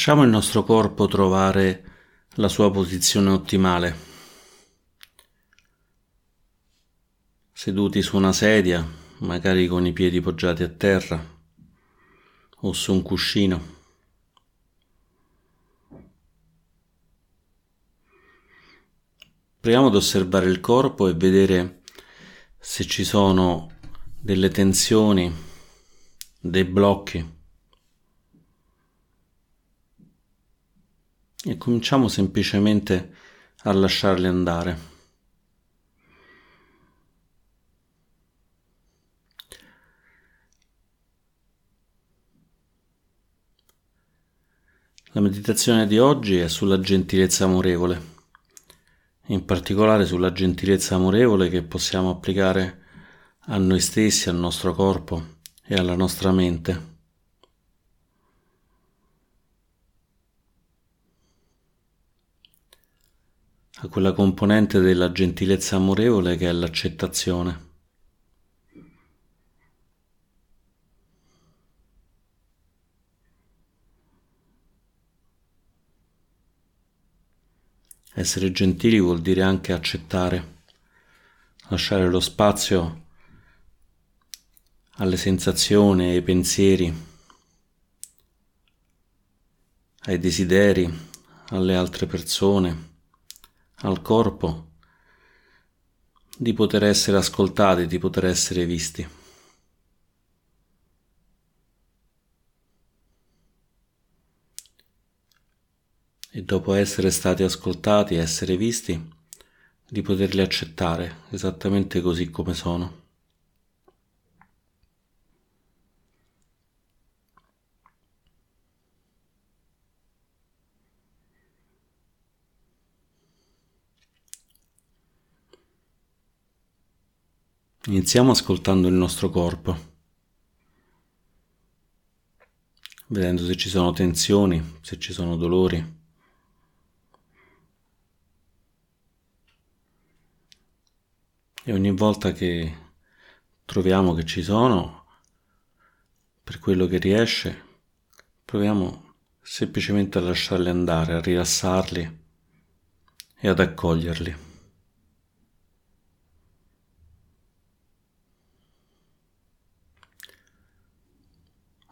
Lasciamo il nostro corpo trovare la sua posizione ottimale. Seduti su una sedia, magari con i piedi poggiati a terra o su un cuscino. Proviamo ad osservare il corpo e vedere se ci sono delle tensioni, dei blocchi. E cominciamo semplicemente a lasciarli andare. La meditazione di oggi è sulla gentilezza amorevole, in particolare sulla gentilezza amorevole che possiamo applicare a noi stessi, al nostro corpo e alla nostra mente. A quella componente della gentilezza amorevole che è l'accettazione. Essere gentili vuol dire anche accettare, lasciare lo spazio alle sensazioni, ai pensieri, ai desideri, alle altre persone al corpo di poter essere ascoltati, di poter essere visti. E dopo essere stati ascoltati essere visti, di poterli accettare esattamente così come sono. Iniziamo ascoltando il nostro corpo, vedendo se ci sono tensioni, se ci sono dolori. E ogni volta che troviamo che ci sono, per quello che riesce, proviamo semplicemente a lasciarli andare, a rilassarli e ad accoglierli.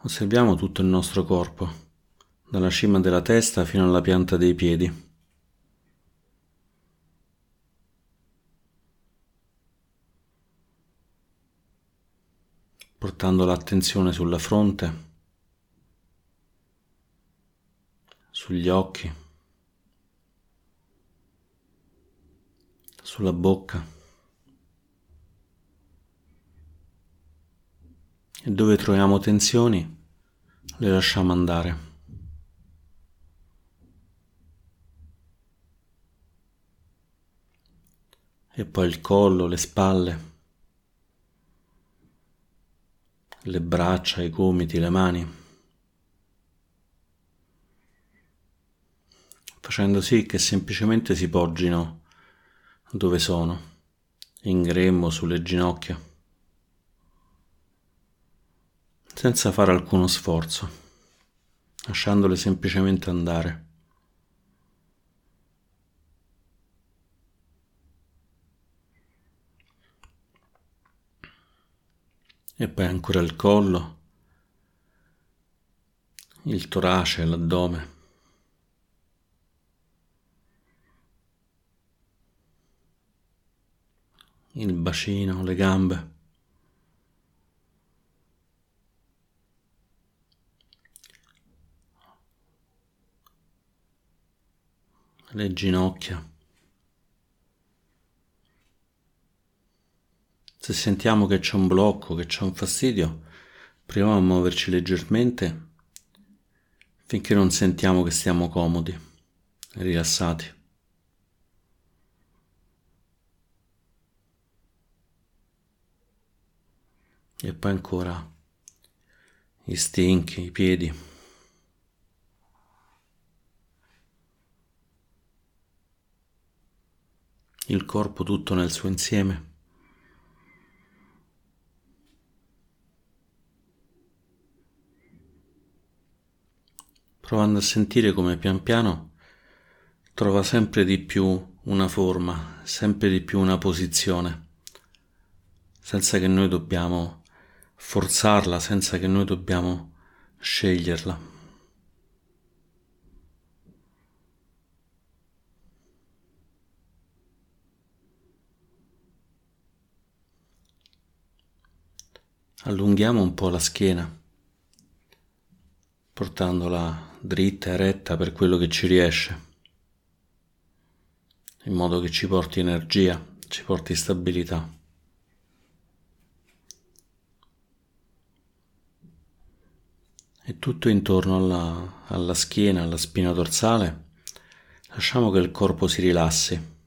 Osserviamo tutto il nostro corpo, dalla cima della testa fino alla pianta dei piedi. portando l'attenzione sulla fronte, sugli occhi, sulla bocca. Dove troviamo tensioni le lasciamo andare. E poi il collo, le spalle, le braccia, i gomiti, le mani. Facendo sì che semplicemente si poggino dove sono, in grembo, sulle ginocchia senza fare alcuno sforzo, lasciandole semplicemente andare. E poi ancora il collo, il torace, l'addome. Il bacino, le gambe. Le ginocchia. Se sentiamo che c'è un blocco, che c'è un fastidio, proviamo a muoverci leggermente finché non sentiamo che stiamo comodi, rilassati. E poi ancora i stinchi, i piedi. Il corpo tutto nel suo insieme. provando a sentire come pian piano trova sempre di più una forma, sempre di più una posizione, senza che noi dobbiamo forzarla, senza che noi dobbiamo sceglierla. Allunghiamo un po' la schiena, portandola dritta e retta per quello che ci riesce, in modo che ci porti energia, ci porti stabilità. E tutto intorno alla, alla schiena, alla spina dorsale, lasciamo che il corpo si rilassi.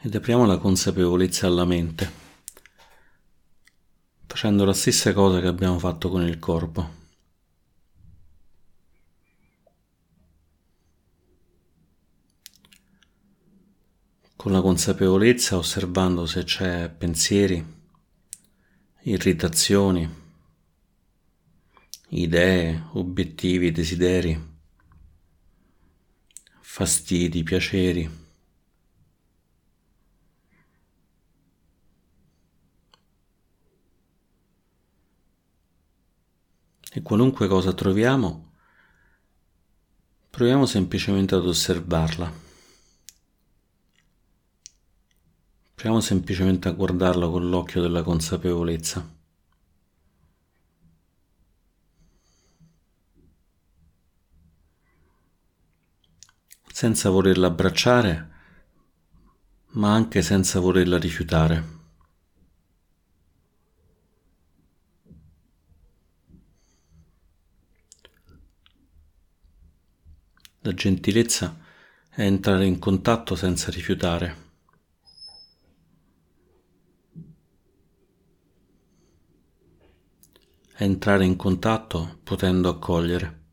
Ed apriamo la consapevolezza alla mente, facendo la stessa cosa che abbiamo fatto con il corpo. Con la consapevolezza osservando se c'è pensieri, irritazioni, idee, obiettivi, desideri, fastidi, piaceri. E qualunque cosa troviamo, proviamo semplicemente ad osservarla. Proviamo semplicemente a guardarla con l'occhio della consapevolezza. senza volerla abbracciare, ma anche senza volerla rifiutare. La gentilezza è entrare in contatto senza rifiutare. È entrare in contatto potendo accogliere.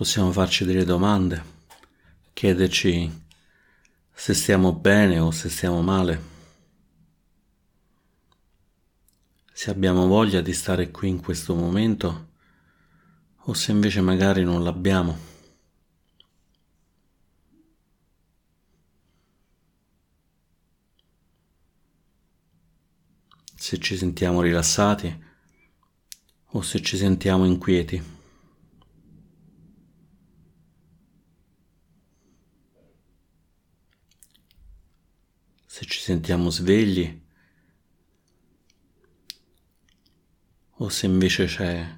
Possiamo farci delle domande, chiederci se stiamo bene o se stiamo male, se abbiamo voglia di stare qui in questo momento o se invece magari non l'abbiamo. Se ci sentiamo rilassati o se ci sentiamo inquieti. Se ci sentiamo svegli o se invece c'è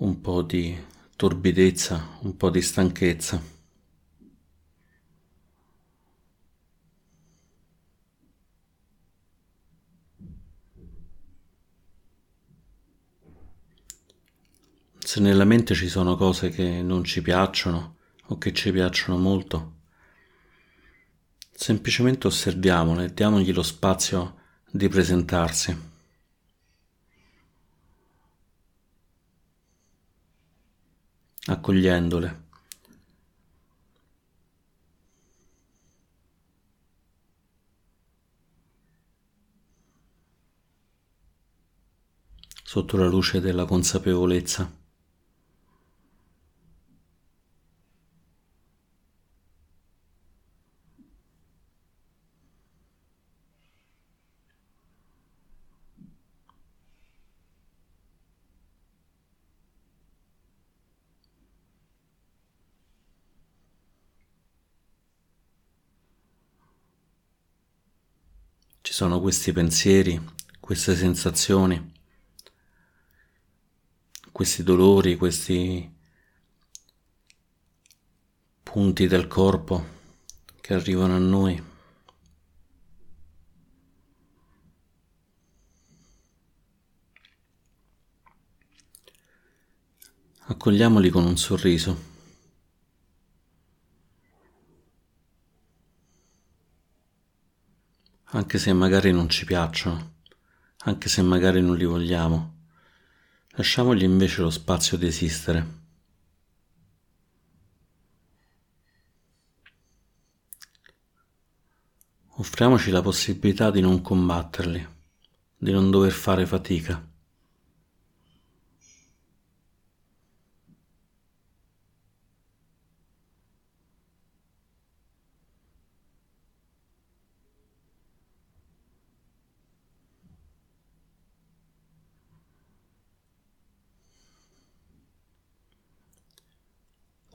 un po' di torbidezza, un po' di stanchezza. Se nella mente ci sono cose che non ci piacciono o che ci piacciono molto, Semplicemente osserviamole e diamogli lo spazio di presentarsi. Accogliendole. sotto la luce della consapevolezza. Ci sono questi pensieri, queste sensazioni questi dolori, questi punti del corpo che arrivano a noi. Accogliamoli con un sorriso. Anche se magari non ci piacciono, anche se magari non li vogliamo, lasciamogli invece lo spazio di esistere. Offriamoci la possibilità di non combatterli, di non dover fare fatica.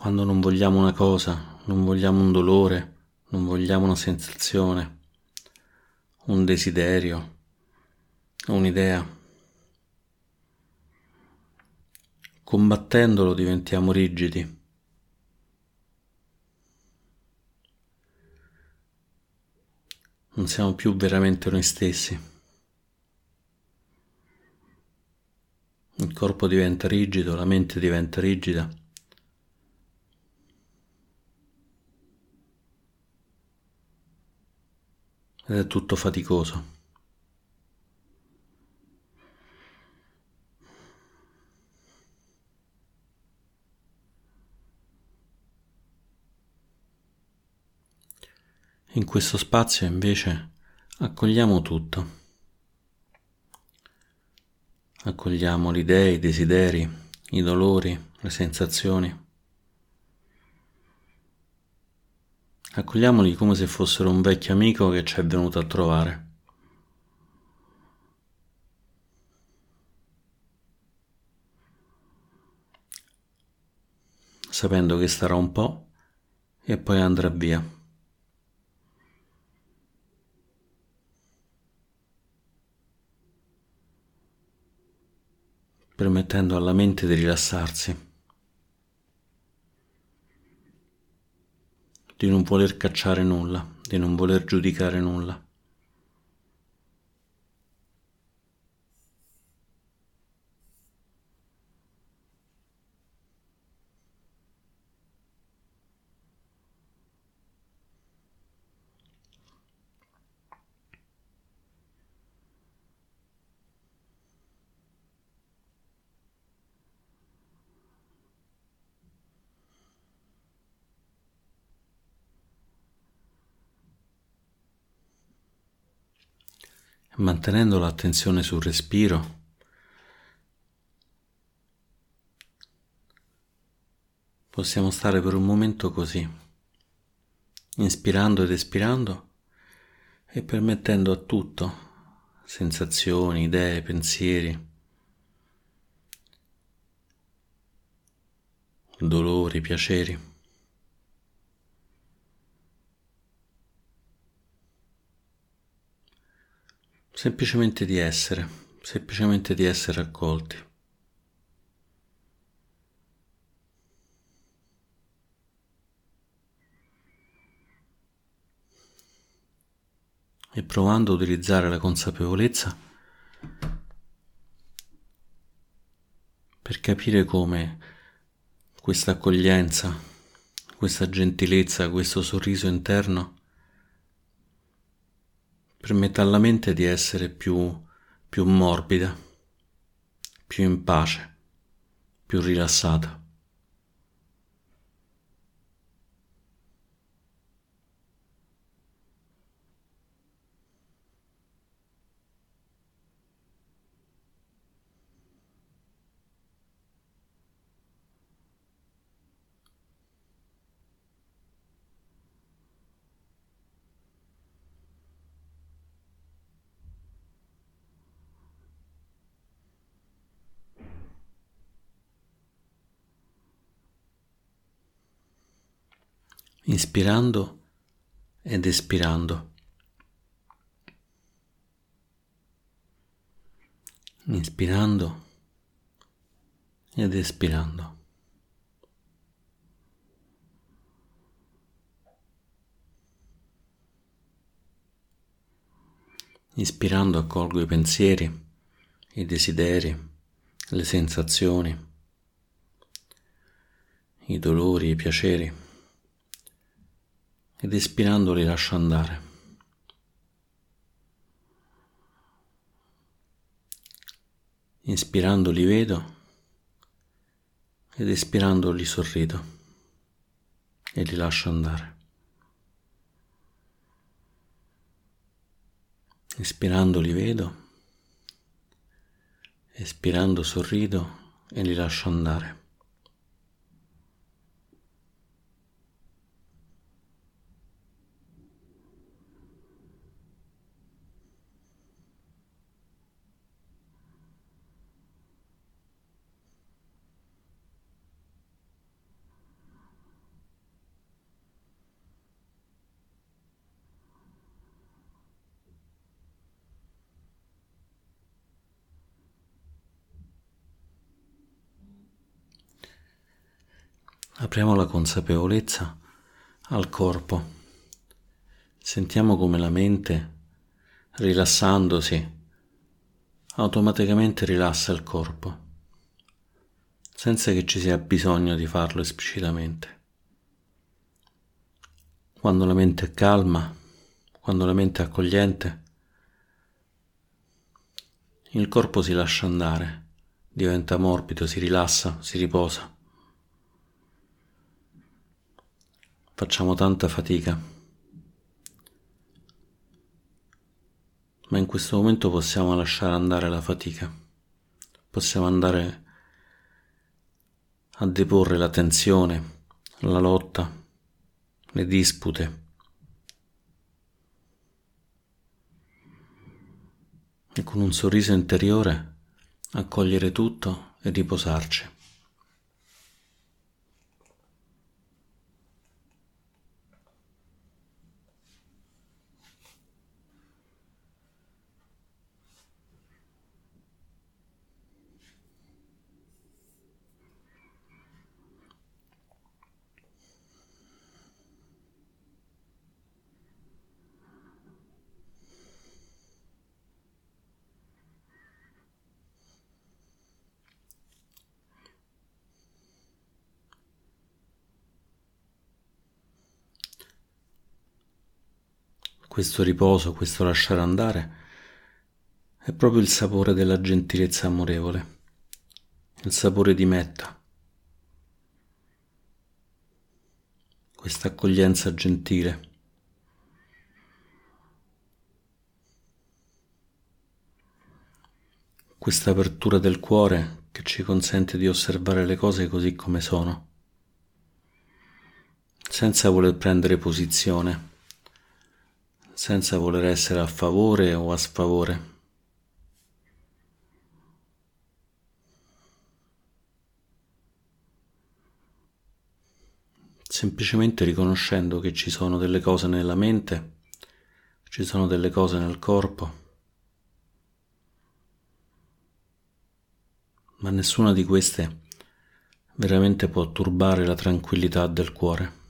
Quando non vogliamo una cosa, non vogliamo un dolore, non vogliamo una sensazione, un desiderio, un'idea. Combattendolo diventiamo rigidi. Non siamo più veramente noi stessi. Il corpo diventa rigido, la mente diventa rigida. Ed è tutto faticoso. In questo spazio invece accogliamo tutto. Accogliamo le idee, i desideri, i dolori, le sensazioni. Accogliamoli come se fossero un vecchio amico che ci è venuto a trovare. Sapendo che starà un po' e poi andrà via. permettendo alla mente di rilassarsi. Di non voler cacciare nulla, di non voler giudicare nulla. Mantenendo l'attenzione sul respiro. Possiamo stare per un momento così, inspirando ed espirando e permettendo a tutto, sensazioni, idee, pensieri, dolori, piaceri, semplicemente di essere, semplicemente di essere accolti. E provando a utilizzare la consapevolezza per capire come questa accoglienza, questa gentilezza, questo sorriso interno permette alla mente di essere più, più morbida, più in pace, più rilassata. Inspirando ed espirando. Inspirando ed espirando. Ispirando accolgo i pensieri, i desideri, le sensazioni, i dolori, i piaceri ed espirando li lascio andare. Inspirando li vedo ed espirando li sorrido e li lascio andare. Ispirando li vedo, espirando sorrido e li lascio andare. Apriamo la consapevolezza al corpo. Sentiamo come la mente, rilassandosi, automaticamente rilassa il corpo, senza che ci sia bisogno di farlo esplicitamente. Quando la mente è calma, quando la mente è accogliente, il corpo si lascia andare, diventa morbido, si rilassa, si riposa. Facciamo tanta fatica. Ma in questo momento possiamo lasciare andare la fatica. Possiamo andare a deporre la tensione, la lotta, le dispute. E con un sorriso interiore accogliere tutto e riposarci. Questo riposo, questo lasciare andare, è proprio il sapore della gentilezza amorevole, il sapore di metta, questa accoglienza gentile. Questa apertura del cuore che ci consente di osservare le cose così come sono, senza voler prendere posizione senza voler essere a favore o a sfavore. Semplicemente riconoscendo che ci sono delle cose nella mente, ci sono delle cose nel corpo, ma nessuna di queste veramente può turbare la tranquillità del cuore.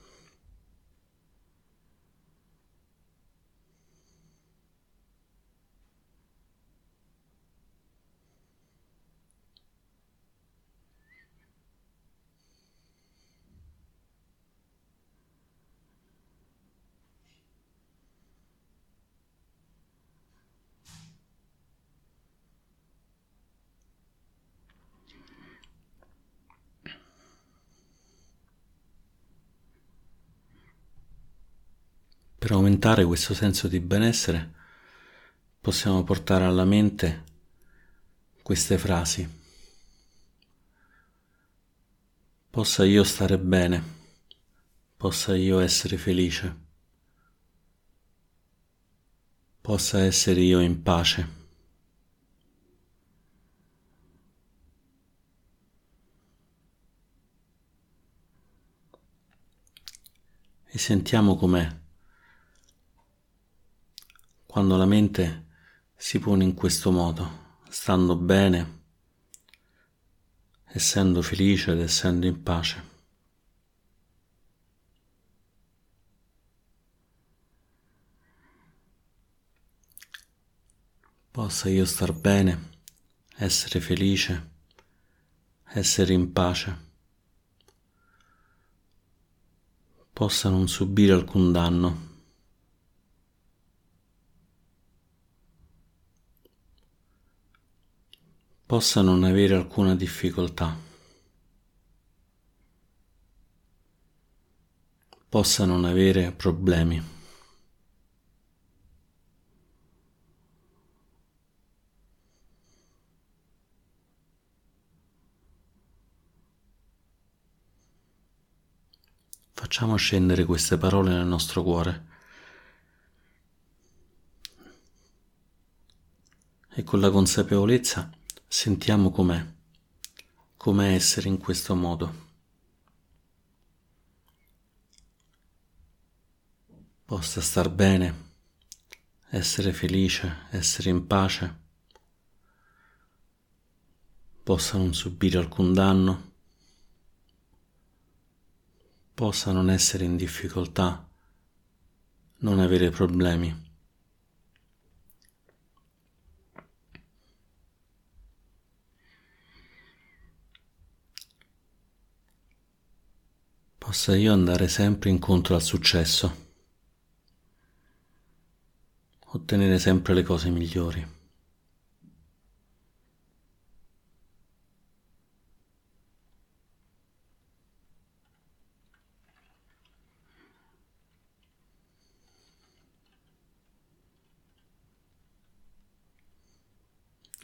Per aumentare questo senso di benessere possiamo portare alla mente queste frasi. Possa io stare bene, possa io essere felice, possa essere io in pace. E sentiamo com'è quando la mente si pone in questo modo, stando bene essendo felice ed essendo in pace. Possa io star bene, essere felice, essere in pace. Possa non subire alcun danno. Possa non avere alcuna difficoltà, possa non avere problemi. Facciamo scendere queste parole nel nostro cuore. E con la consapevolezza sentiamo com'è, com'è essere in questo modo. Possa star bene, essere felice, essere in pace, possa non subire alcun danno, possa non essere in difficoltà, non avere problemi. Possa io andare sempre incontro al successo, ottenere sempre le cose migliori.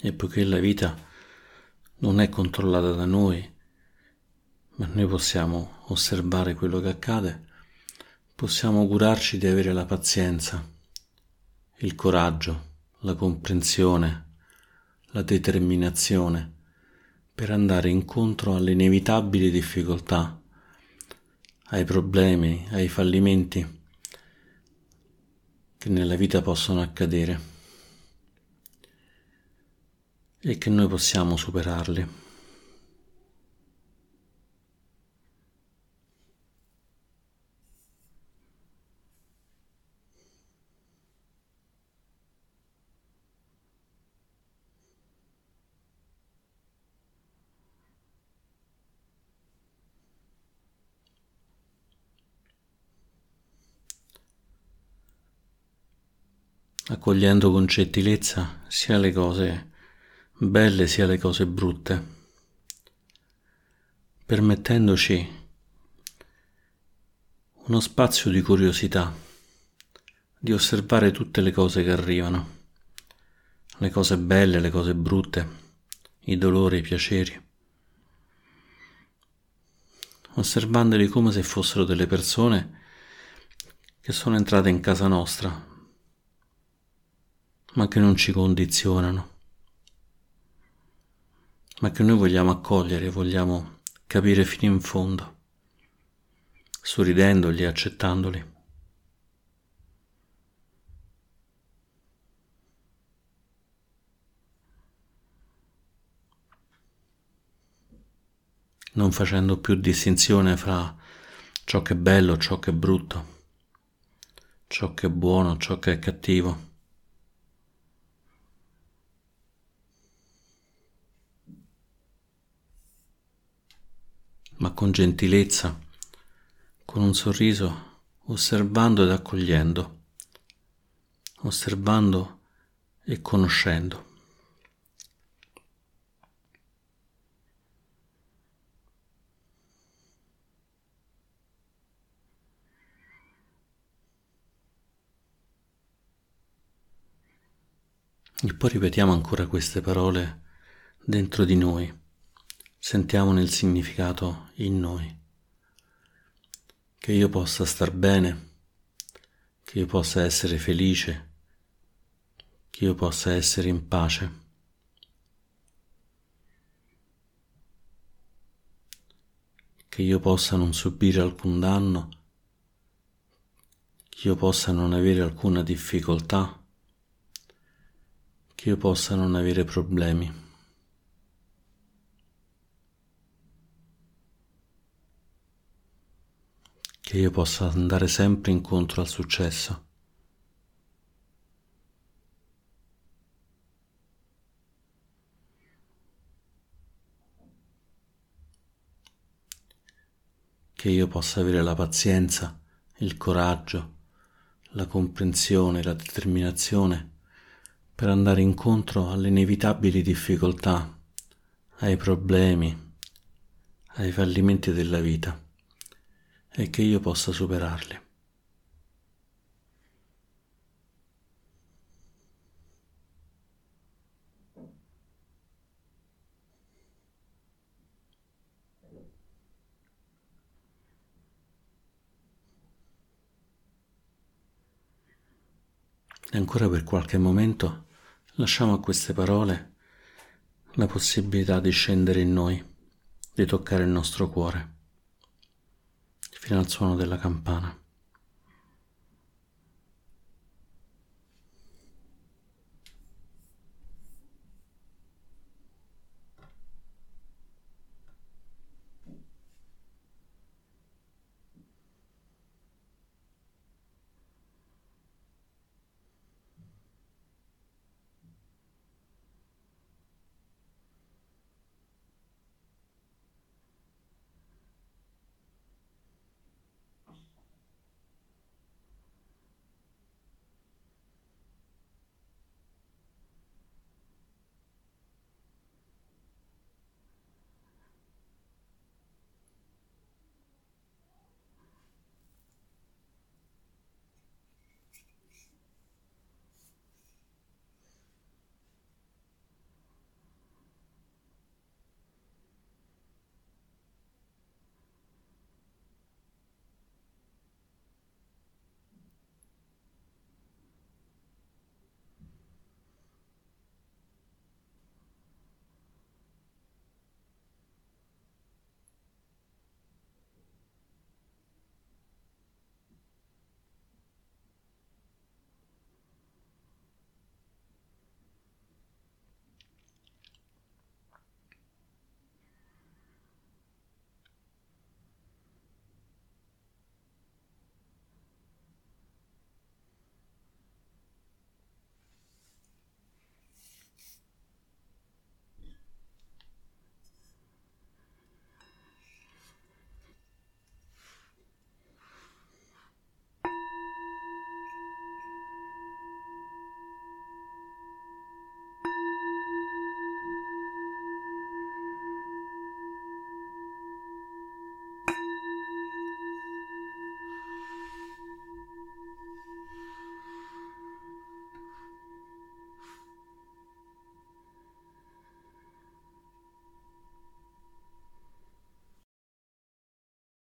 E poiché la vita non è controllata da noi, ma noi possiamo osservare quello che accade, possiamo augurarci di avere la pazienza, il coraggio, la comprensione, la determinazione per andare incontro alle inevitabili difficoltà, ai problemi, ai fallimenti che nella vita possono accadere e che noi possiamo superarli. Accogliendo con gentilezza sia le cose belle sia le cose brutte, permettendoci uno spazio di curiosità, di osservare tutte le cose che arrivano, le cose belle, le cose brutte, i dolori, i piaceri, osservandoli come se fossero delle persone che sono entrate in casa nostra ma che non ci condizionano, ma che noi vogliamo accogliere, vogliamo capire fino in fondo, sorridendoli, accettandoli. non facendo più distinzione fra ciò che è bello, ciò che è brutto, ciò che è buono, ciò che è cattivo. ma con gentilezza, con un sorriso, osservando ed accogliendo, osservando e conoscendo. E poi ripetiamo ancora queste parole dentro di noi sentiamone il significato in noi. Che io possa star bene, che io possa essere felice, che io possa essere in pace. Che io possa non subire alcun danno, che io possa non avere alcuna difficoltà, che io possa non avere problemi. Che io possa andare sempre incontro al successo. Che io possa avere la pazienza, il coraggio, la comprensione, la determinazione per andare incontro alle inevitabili difficoltà, ai problemi, ai fallimenti della vita e che io possa superarli. E ancora per qualche momento lasciamo a queste parole la possibilità di scendere in noi, di toccare il nostro cuore, fino al suono della campana.